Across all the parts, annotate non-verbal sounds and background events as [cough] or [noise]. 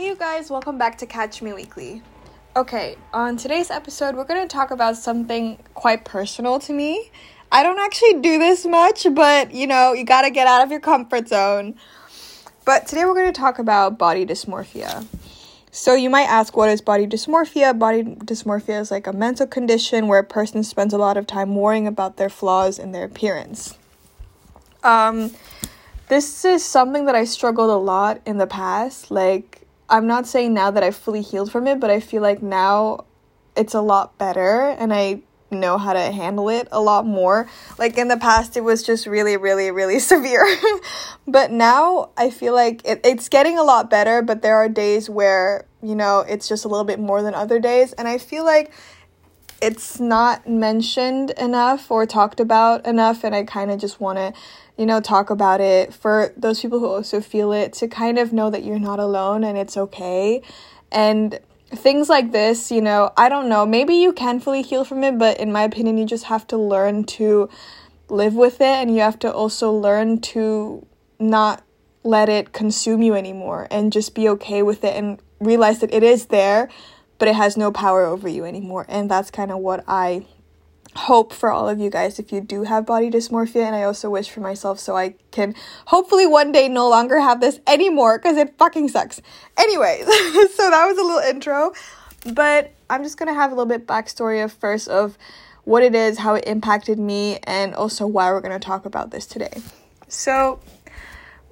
Hey, you guys, welcome back to Catch Me Weekly. Okay, on today's episode, we're going to talk about something quite personal to me. I don't actually do this much, but you know, you gotta get out of your comfort zone. But today, we're going to talk about body dysmorphia. So, you might ask, what is body dysmorphia? Body dysmorphia is like a mental condition where a person spends a lot of time worrying about their flaws in their appearance. Um, this is something that I struggled a lot in the past. Like, I'm not saying now that I've fully healed from it, but I feel like now it's a lot better and I know how to handle it a lot more. Like in the past, it was just really, really, really [laughs] severe. but now I feel like it, it's getting a lot better, but there are days where, you know, it's just a little bit more than other days. And I feel like it's not mentioned enough or talked about enough. And I kind of just want to you know, talk about it for those people who also feel it to kind of know that you're not alone and it's okay. And things like this, you know, I don't know, maybe you can fully heal from it, but in my opinion, you just have to learn to live with it and you have to also learn to not let it consume you anymore and just be okay with it and realize that it is there, but it has no power over you anymore. And that's kind of what I hope for all of you guys if you do have body dysmorphia and I also wish for myself so I can hopefully one day no longer have this anymore cuz it fucking sucks. Anyways, [laughs] so that was a little intro, but I'm just going to have a little bit backstory of first of what it is, how it impacted me and also why we're going to talk about this today. So,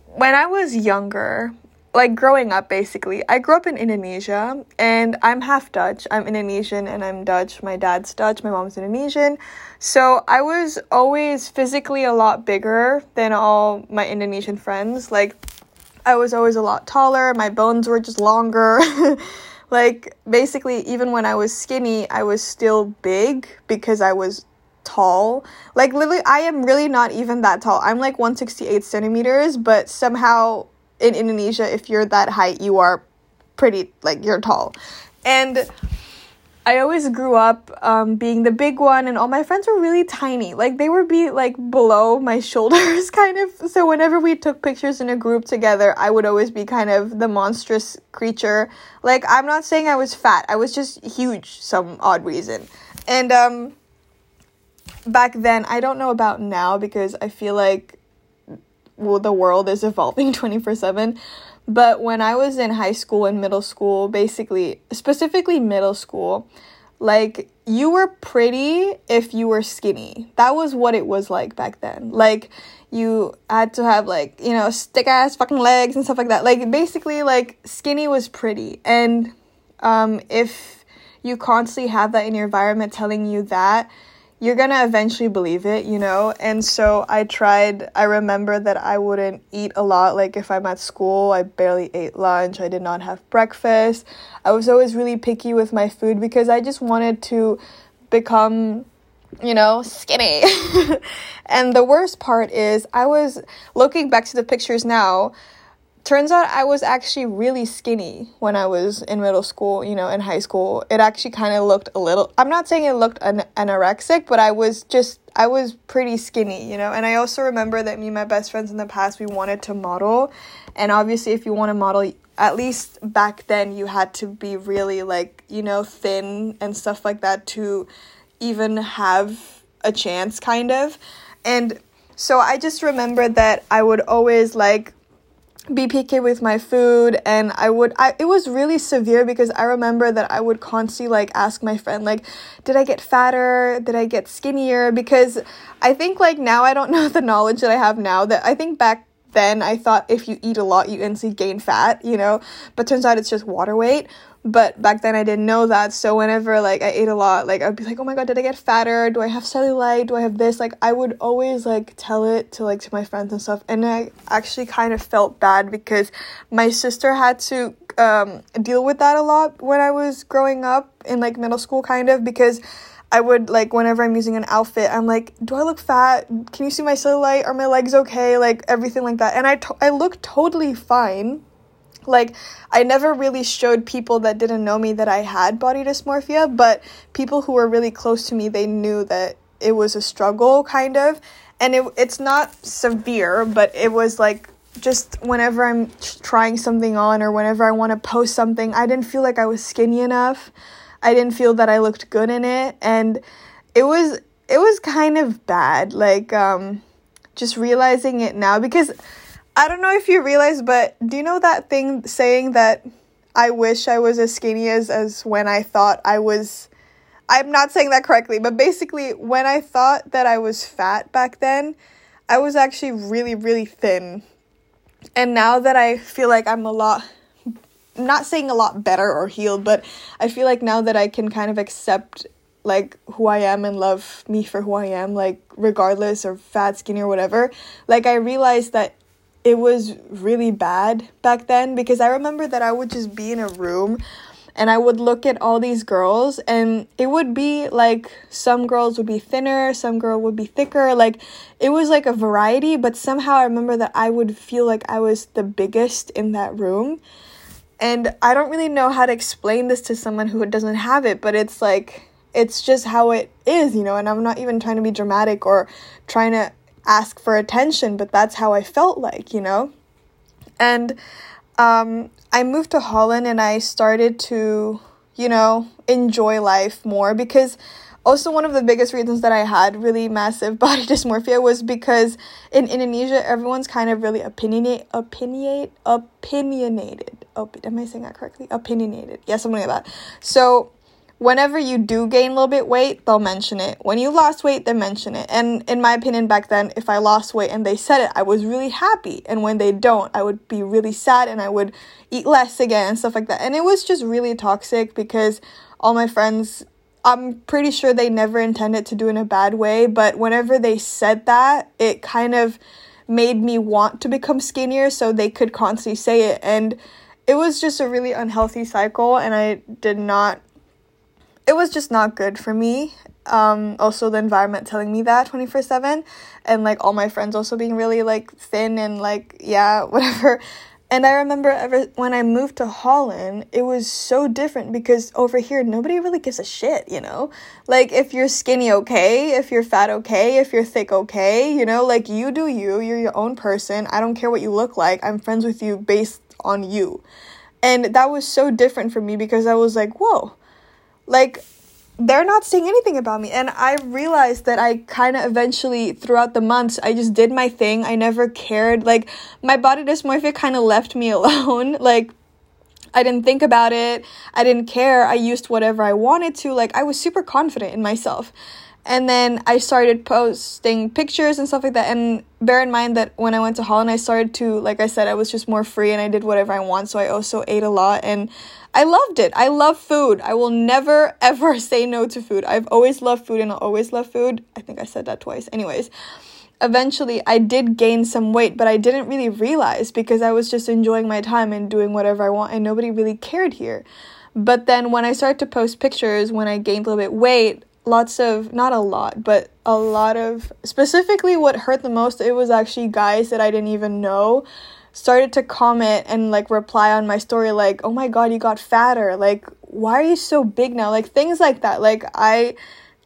when I was younger, like growing up basically i grew up in indonesia and i'm half dutch. I'm indonesian and i'm dutch. My dad's dutch my mom's indonesian. So i was always physically a lot bigger than all my indonesian friends. Like i was always a lot taller. My bones were just longer. [laughs] Like basically even when i was skinny i was still big because i was tall. Like literally I am really not even that tall. I'm like 168 centimeters, but somehow in Indonesia, if you're that height, you are pretty, like, you're tall. And I always grew up um, being the big one, and all my friends were really tiny. Like, they would be, like, below my [laughs] shoulders, kind of. So, whenever we took pictures in a group together, I would always be kind of the monstrous creature. Like, I'm not saying I was fat, I was just huge, some odd reason. And, um, back then, I don't know about now because I feel like well, the world is evolving [laughs] 24 7. But when I was in high school and middle school, basically, specifically middle school, like you were pretty if you were skinny. That was what it was like back then. Like you had to have like, you know, stick ass fucking legs and stuff like that. Like basically like skinny was pretty. And um if you constantly have that in your environment telling you that, you're gonna eventually believe it, you know? And so I tried, I remember that I wouldn't eat a lot. Like if I'm at school, I barely ate lunch, I did not have breakfast. I was always really picky with my food because I just wanted to become, you know, skinny. [laughs] and the worst part is, I was looking back to the pictures now turns out I was actually really skinny when I was in middle school, you know, in high school. It actually kind of looked a little, I'm not saying it looked an- anorexic, but I was just, I was pretty skinny, you know. And I also remember that me and my best friends in the past, we wanted to model. And obviously, if you want to model, at least back then, you had to be really like, you know, thin and stuff like that to even have a chance, kind of. And so I just remember that I would always like picky with my food and I would I it was really severe because I remember that I would constantly like ask my friend like did I get fatter? Did I get skinnier? Because I think like now I don't [laughs] know the knowledge that I have now that I think back then I thought if you eat a lot you instantly gain fat you know? But turns out it's just water weight but back then I didn't know that. So whenever like I ate a lot, like I'd be like, "Oh my god, did I get fatter? Do I have cellulite? Do I have this?" Like I would always like tell it to like to my friends and stuff. And I actually kind of felt bad because my sister had to um, deal with that a lot when I was growing up in like middle school kind of because I would like whenever I'm using an outfit, I'm like, do I look fat? Can you see my cellulite? Are my legs okay? Like everything like that. And I to- I look totally fine like, I never really showed people that didn't know me that I had body dysmorphia, but people who were really close to me, they knew that it was a struggle, kind of. And it, it's not severe, but it was like just whenever I'm trying something on or whenever I want to post something, I didn't feel like I was skinny enough. I didn't feel that I looked good in it and it was it was kind of bad like um just realizing it now because I don't know if you realize but do you know that thing saying that I wish I was as skinny as as when I thought I was I'm not saying that correctly, but basically when I thought that I was fat back then, I was actually really really thin. And now that I feel like I'm a lot not saying a lot better or healed, but I feel like now that I can kind of accept like who I am and love me for who I am, like regardless or fat, skinny or whatever, like I realized that it was really bad back then because I remember that I would just be in a room and I would look at all these girls and it would be like some girls would be thinner, some girl would be thicker, like it was like a variety, but somehow I remember that I would feel like I was the biggest in that room. And I don't really know how to explain this to someone who doesn't have it, but it's like it's just how it is, you know, and I'm not even trying to be dramatic or trying to ask for attention, but that's how I felt like, you know? And um, I moved to Holland and I started to, you know, enjoy life more because also one of the biggest reasons that I had really massive [laughs] body dysmorphia was because in Indonesia everyone's kind of really opinionate opinionate opinionated. Oh, am I saying that correctly? Opinionated. Yeah, something like that. So whenever you do gain a little bit weight, they'll mention it. When you lost weight, they mention it. And in my opinion, back then, if I lost weight and they said it, I was really happy. And when they don't, I would be really sad and I would eat less again and stuff like that. And it was just really toxic because all my friends, I'm pretty sure they never intended to do in a bad way, but whenever they said that, it kind of made me want to become skinnier so they could constantly say it. And it was just a really unhealthy cycle, and I did not it was just not good for me. Um, also, the environment telling me that 24 7, and like all my friends also being really like thin and like, yeah, [laughs] whatever. And I remember ever when I moved to Holland, it was so different because over here nobody really gives a shit, you know? Like if you're skinny okay, if you're fat okay, if you're thick okay, you know, like you do you, you're your own person. I don't care what you look like. I'm friends with you based on you. And that was so different for me because I was like, "Whoa, like, they're not saying anything about me. And I realized that I kind of eventually, throughout the months, I just did my thing. I never cared. Like, my body dysmorphia kind of left me [laughs] alone. like, I didn't think about it. I didn't care. I used whatever I wanted to. Like, I was super confident in myself. And then I started posting pictures and stuff like that. And bear in mind that when I went to Holland, I started to, like I said, I was just more free and I did whatever I want. So I also ate a lot and I loved it. I love food. I will never [laughs] ever say no to food. I've always loved food and I'll always love food. I think I said that twice. Anyways, eventually I did gain some weight, but I didn't really realize because I was just enjoying my time and doing whatever I want and nobody really cared here. But then when I started to post pictures when I gained a little bit weight, lots of not a lot but a lot of specifically what hurt the most it was actually guys that i didn't even know started to comment and like reply on my story like oh my god you got fatter. Like why are you so big now? Like things like that. Like i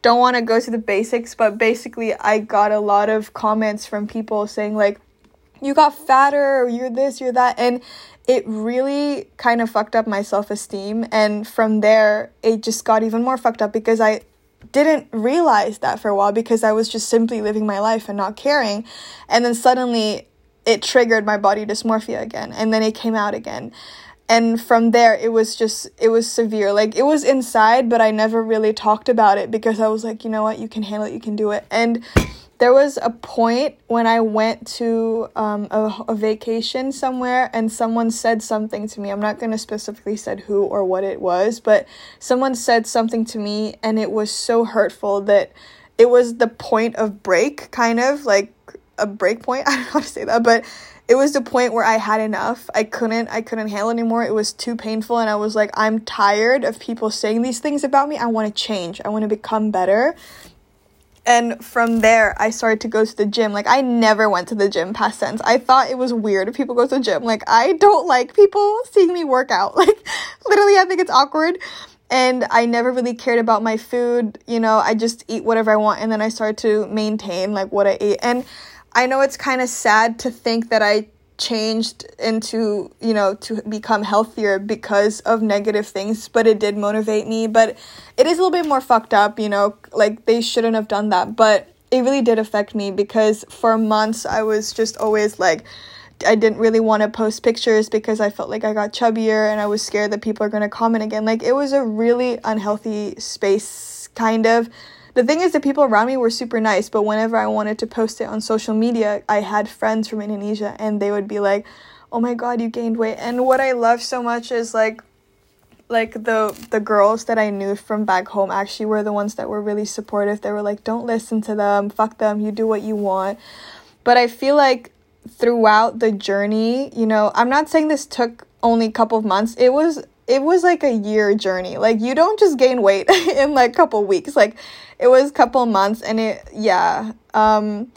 don't want to go to the basics but basically i got a lot of comments from people saying like you got fatter you're this you're that and it really kind of fucked up my self-esteem and from there it just got even more fucked up because i didn't realize that for a while because I was just simply living my life and not caring. And then suddenly it triggered my body dysmorphia again. And then it came out again. And from there, it was just, it was severe. Like, it was inside, but I never really talked about it because I was like, you know what, you can handle it, you can do it. And there was a point when I went to um, a, a vacation somewhere and someone said something to me. I'm not going to specifically said who or what it was, but someone said something to me and it was so hurtful that it was the point of break, kind of like a break point. [laughs] I don't know how to say that, but it was the point where I had enough. I couldn't I couldn't handle anymore. It was too painful and I was like I'm tired of people saying these things about me. I want to change. I want to become better. And from there, I started to go to the gym. Like, I never went to the gym past tense. I thought it was weird if people go to the gym. Like, I don't like people seeing me work out. [laughs] Like, literally, I think it's awkward. And I never really cared about my food. You know, I just eat whatever I want. And then I started to maintain, like, what I ate. And I know it's kind of sad to think that I changed into you know to become healthier because of negative things but it did motivate me. But it is a little bit more fucked up you know like they shouldn't have done that. But it really did affect me because for months i was just always like I didn't really want to post pictures because I felt like I got chubbier and I was scared that people are going to comment again. Like it was a really unhealthy space kind of the thing is the people around me were super nice but whenever i wanted to post it on social media i had friends from indonesia and they would be like oh my god you gained weight. And what i love so much is like like the the girls that i knew from back home actually were the ones that were really supportive. They were like don't listen to them. Fuck them. You do what you want. But i feel like throughout the journey you know i'm not saying this took only a couple of months. It was it was like a year journey. Like you don't just gain weight [laughs] in like couple weeks. Like it was couple months and it yeah. Um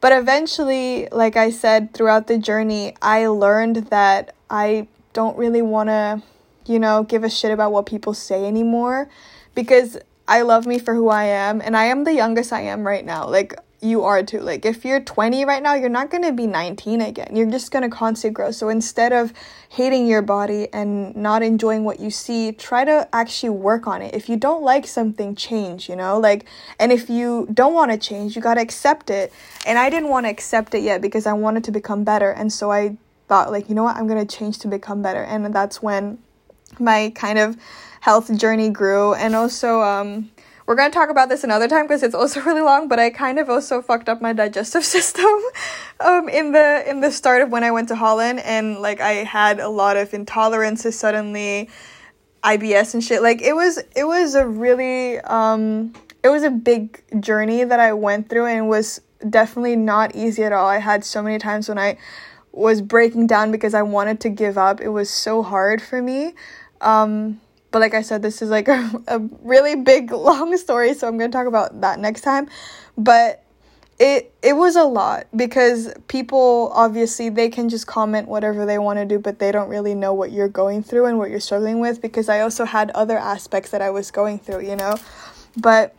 but eventually, like I said throughout the journey, I learned that I don't really want to, you know, give a shit about what people say anymore because I love me for who I am and I am the youngest I am right now. Like you are too. Like if you're 20 right now, you're not going to be 19 again. You're just going to constantly grow. So instead of hating your body and not enjoying what you see, try to actually work on it. If you don't like something, change, you know? Like and if you don't want to change, you got to accept it. And I didn't want to accept it yet because I wanted to become better. And so I thought like, you know what? I'm going to change to become better. And that's when my kind of health journey grew and also um we're going to talk about this another time because it's also [laughs] really long, but I kind of also fucked up my digestive [laughs] system um in the in the start of when I went to Holland and like I had a lot of intolerances suddenly IBS and shit. Like it was it was a really um it was a big journey that I went through and was definitely not easy at all. I had so many times when I was breaking down because I wanted to give up. It was so hard for me. Um but like I said, this is like [laughs] a, a really big, [laughs] long story, so I'm going to talk about that next time. But it it was a lot because people obviously they can just comment whatever they want to do but they don't really know what you're going through and what you're struggling with because I also had other aspects that I was going through, you know. But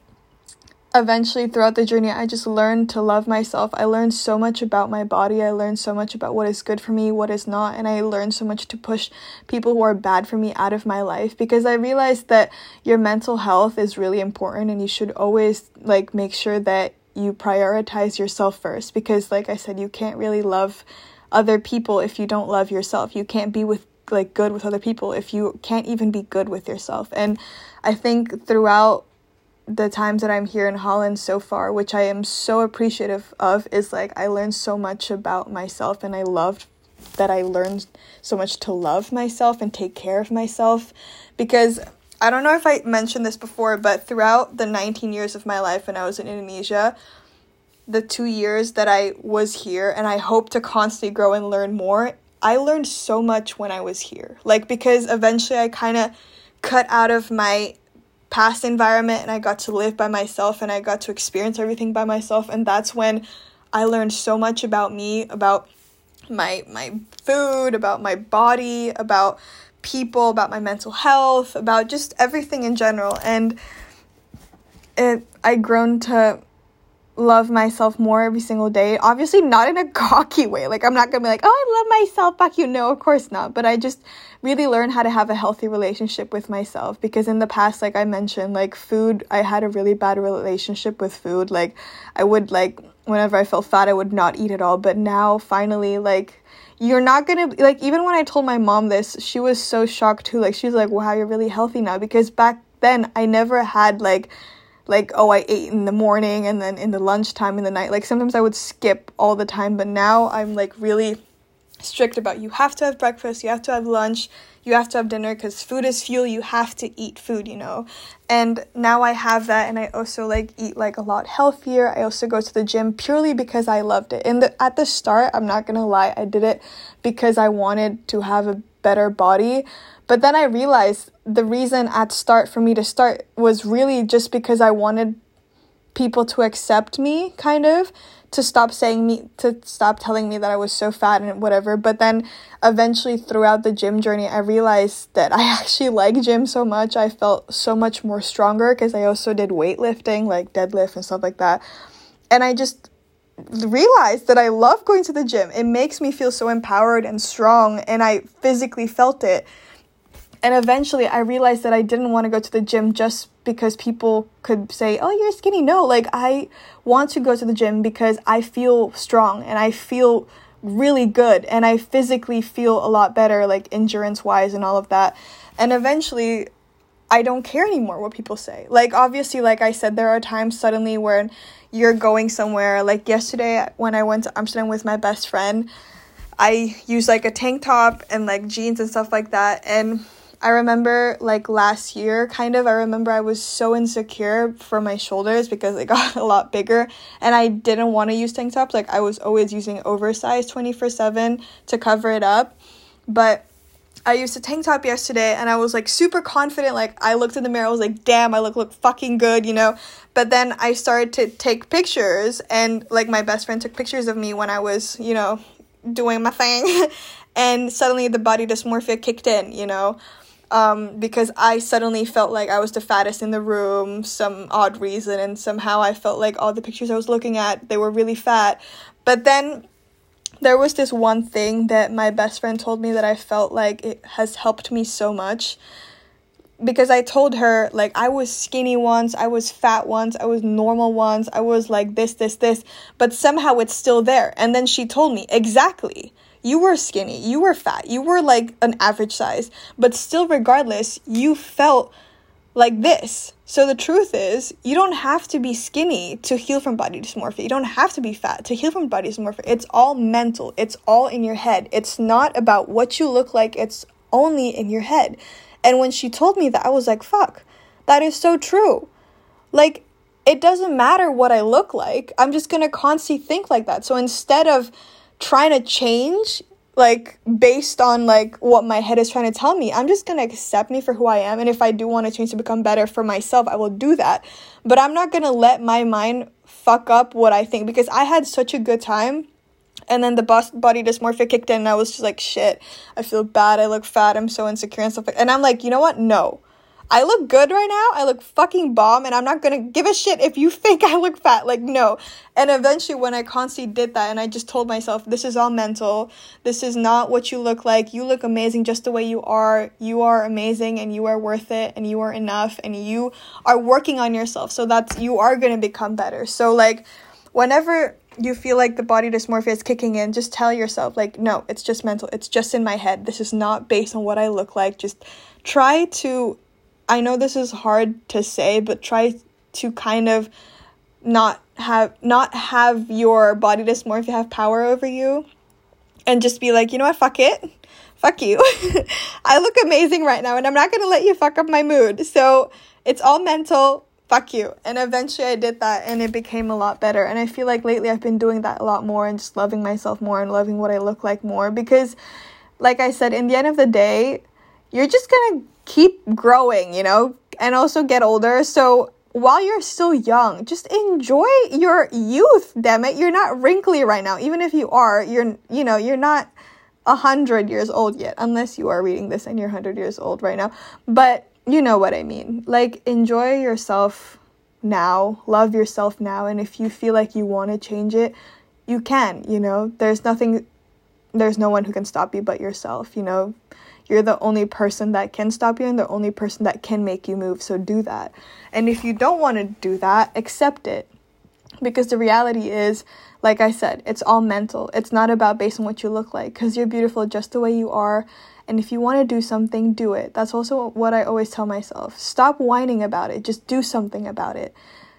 eventually throughout the journey i just learned to love myself. I learned so much about my body. I learned so much about what is good for me what is not and i learned so much to push people who are bad for me out of my life because i realized that your mental health is really important and you should always like make sure that you prioritize yourself first because like i said you can't really love other people if you don't love yourself. You can't be with like good with other people if you can't even be good with yourself. And i think throughout the times that I'm here in Holland so far, which I am so appreciative of, is like I learned so much about myself and I loved that I learned so much to love myself and take care of myself because I don't know if I mentioned this before, but throughout the 19 years of my life when I was in Indonesia, the two years that I was here and I hope to constantly grow and learn more, I learned so much when I was here. Like, because eventually I kind of cut out of my past environment and I got to live by myself and I got to experience everything by myself. And that's when I learned so much about me, about my my food, about my body, about people, about my mental health, about just everything in general. And it I grown to love myself more every single day. Obviously, not in a [laughs] cocky way. Like, I'm not gonna be like, oh, I love myself, fuck you. No, of course not. But I just really learned how to have a healthy relationship with myself because in the past, like I mentioned, like food, I had a really bad relationship with food. Like, I would, like, whenever I felt fat, I would not eat at all. But now, finally, like, you're not gonna like even when I told my mom this, she was so shocked too. Like she's like, "Wow, you're really healthy now." Because back then I never had like like oh i ate in the morning and then in the lunchtime in the night. Like sometimes i would skip all the time but now i'm like really strict about you have to have breakfast you have to have lunch you have to have dinner because food is fuel you have to eat food you know? And now i have that and i also like eat like a lot healthier. I also go to the gym purely because i loved it. And the at the start i'm not gonna lie i did it because i wanted to have a better body but then I realized the reason at start for me to start was really just because I wanted people to accept me kind of to stop saying me to stop telling me that I was so fat and whatever but then eventually throughout the gym journey I realized that I [laughs] actually like gym so much I felt so much more stronger because I also did weightlifting like deadlift and stuff like that and I just realized that I love going to the gym. It makes me feel so empowered and strong, and I physically felt it. And eventually, I realized that I didn't want to go to the gym just because people could say, Oh, you're skinny. No, like, I want to go to the gym because I feel strong and I feel really good and I physically feel a lot better, like endurance wise and all of that. And eventually, I don't care anymore what people say. Like, obviously, like I said, there are times suddenly when you're going somewhere. Like, yesterday when I went to Amsterdam with my best friend, I used like a tank top and like jeans and stuff like that. And I remember like last year, kind of, I remember I was so insecure for my shoulders because they [laughs] got a lot bigger and I didn't want to use tank tops. Like, I was always using oversized 24 7 to cover it up. But I used a tank top yesterday and I was like super confident. Like I looked in the mirror, I was like, damn, I look look fucking good, you know. But then I started to take pictures and like my best friend took pictures of me when I was, you know, doing my thing. [laughs] and suddenly the body dysmorphia kicked in, you know. Um, because I suddenly felt like I was the fattest in the room, some odd reason, and somehow I felt like all the pictures I was looking at, they were really fat. But then there was this one thing that my best friend told me that I felt like it has helped me so much because I told her like I was skinny once, I was fat once, I was normal once, I was like this this this, but somehow it's still there. And then she told me, "Exactly. You were skinny, you were fat, you were like an average size, but still regardless, you felt like this. So the truth is, you don't have to be skinny to heal from body dysmorphia. You don't have to be fat to heal from body dysmorphia. It's all mental. It's all in your head. It's not about what you look like. It's only in your head. And when she told me that, I was like, fuck, that is so true. Like, it doesn't matter what I look like. I'm just to constantly think like that. So instead of trying to change like based on like what my head is trying to tell me. I'm just going to accept me for who i am and if i do want to change to become better for myself i will do that. But i'm not going to let my mind fuck up what i think because i had such a good time and then the body dysmorphia kicked in and i was just like shit i feel bad i look fat i'm so insecure and stuff like and i'm like you know what? No I look good right now. I look fucking bomb, and I'm not gonna give a shit if you [laughs] think I look fat. Like, no. And eventually, when I constantly did that, and I just told myself, this is all mental. This is not what you look like. You look amazing just the way you are. You are amazing, and you are worth it, and you are enough, and you are working on yourself. So that's, you are gonna become better. So, like, whenever you feel like the body dysmorphia is kicking in, just tell yourself, like, no, it's just mental. It's just in my head. This is not based on what I look like. Just try to I know this is hard to say, but try to kind of not have not have your body dysmorphia have power over you and just be like, you know what, fuck it. Fuck you. [laughs] I look amazing right now and I'm not gonna let you fuck up my mood. So it's all mental. Fuck you. And eventually I did that and it became a lot better. And I feel like lately I've been doing that a lot more and just loving myself more and loving what I look like more because like I said, in the end of the day, you're just gonna keep growing, you know, and also get older. So while you're still young, just enjoy your youth, damn it. You're not wrinkly right now. Even if you are, you're, you know, you're not a hundred years old yet, unless you are reading this and you're hundred years old right now. But you know what I mean. Like, enjoy yourself now, love yourself now, and if you feel like you want to change it, you can, you know. There's nothing, there's no one who can stop you but yourself, you know you're the only person that can stop you and the only person that can make you move. So do that. And if you don't want to do that, accept it. Because the reality is, like I said, it's all mental. It's not about based on what you look like because you're beautiful just the way you are. And if you want to do something, do it. That's also what I always tell myself. Stop whining about it. Just do something about it.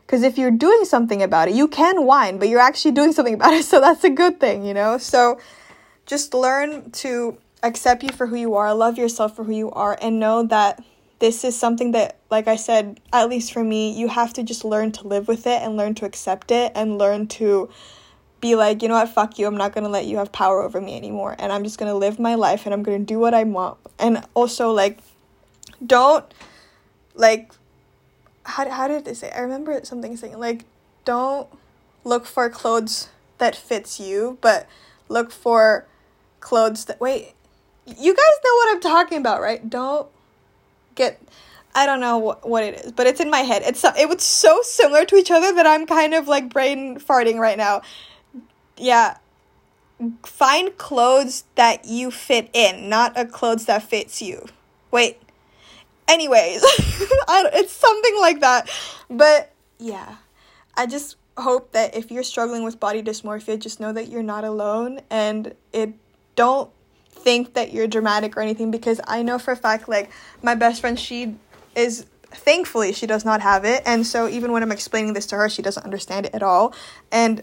Because if you're doing something about it, you can whine, but you're actually doing something about it. [laughs] So that's a good thing, you know? So just learn to accept you for who you are, love yourself for who you are, and know that this is something that, like I said, at least for me, you have to just learn to live with it and learn to accept it and learn to be like, you know what, fuck you, I'm not gonna let you have power over me anymore. And I'm just gonna live my life and I'm gonna do what I want. And also, like, don't, like, how, how did they say? I remember something saying, like, don't look for clothes that fits you, but look for clothes that, wait, you guys know what I'm talking about, right? Don't get I don't know what, what it is, but it's in my head. It's it was so similar to each other that I'm kind of like brain farting right now. yeah, find clothes that you fit in, not a clothes that fits you. Wait. Anyways, [laughs] it's something like that. But yeah, I just hope that if you're struggling with body dysmorphia, just know that you're not alone and it don't think that you're dramatic or anything because I know for a fact like my best friend she is thankfully she does not have it. And so even when I'm explaining this to her she doesn't understand it at all. And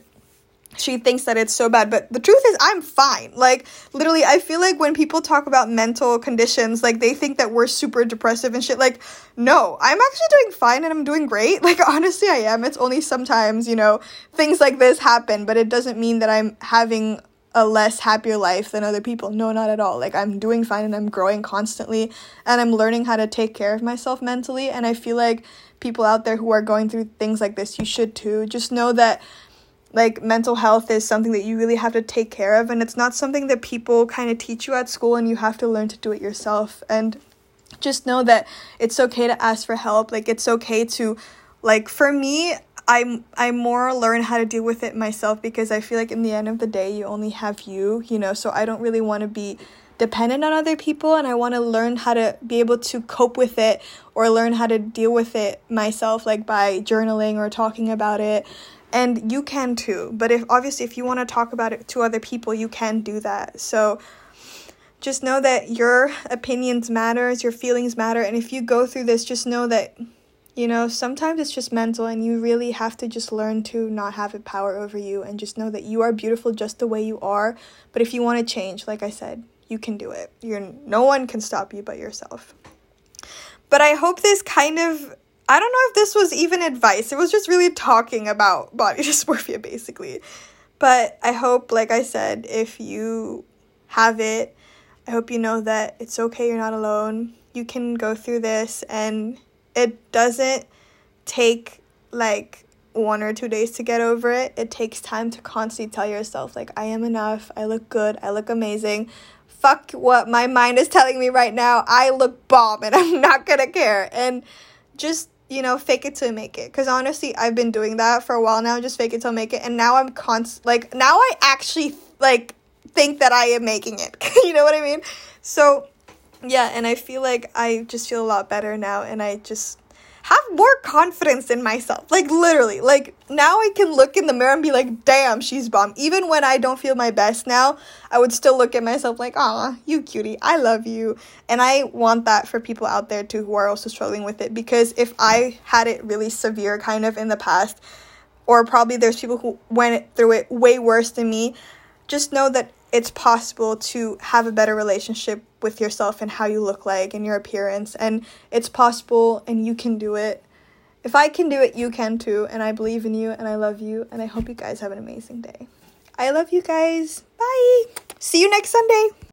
she thinks that it's so bad. But the truth is i'm fine. Like literally i feel like when people talk about mental conditions like they think that we're super depressive and shit. Like no i'm actually doing fine and i'm doing great. [laughs] Like honestly i am. It's only sometimes you know things like this happen. But it doesn't mean that i'm having a less happier life than other people. No not at all. Like i'm doing fine and i'm growing constantly and i'm learning how to take care of myself mentally. And i feel like people out there who are going through things like this you should too. Just know that like mental health is something that you really have to take care of. And it's not something that people kind of teach you at school and you have to learn to do it yourself. And just know that it's okay to ask for help. Like it's okay to like for me I'm I more learn how to deal with it myself because I feel like in the end of the day you only have you, you know, so I don't really want to be dependent on other people and I want to learn how to be able to cope with it or learn how to deal with it myself like by journaling or talking about it. And you can too but if obviously if you want to talk about it to other people you can do that. So just know that your opinions matters your feelings matter and if you go through this just know that you know sometimes it's just mental and you really have to just learn to not have it power over you and just know that you are beautiful just the way you are but if you want to change like i said you can do it you're no one can stop you but yourself but i hope this kind of I don't know if this was even advice. It was just really talking about [laughs] body dysmorphia, basically. But I hope, like I said, if you have it, I hope you know that it's okay, you're not alone. You can go through this, and it doesn't take like one or two days to get over it. It takes time to constantly tell yourself, like, I am enough, I look good, I look amazing. Fuck what my mind is telling me right now. I look bomb, and [laughs] I'm not gonna care. And just you know, fake it till make it. Because honestly, I've been doing that for a while now, just fake it till make it. And now I'm const like now I actually like think that I am making it. [laughs] you know what I mean? So yeah, and I feel like I just feel a lot better now, and I just have more confidence in myself. Like literally, like now I can look in the mirror and be like, "Damn, she's bomb." Even when I don't feel my best now, I would still look at myself like, "Ah, you cutie. I love you." And I want that for people out there too who are also struggling with it because if I had it really severe kind of in the past, or probably there's people who went through it way worse than me, just know that it's possible to have a better relationship with yourself and how you look like and your appearance and it's possible and you can do it. If i can do it you can too and i believe in you and i love you and i hope you guys have an amazing day. I love you guys. Bye. See you next sunday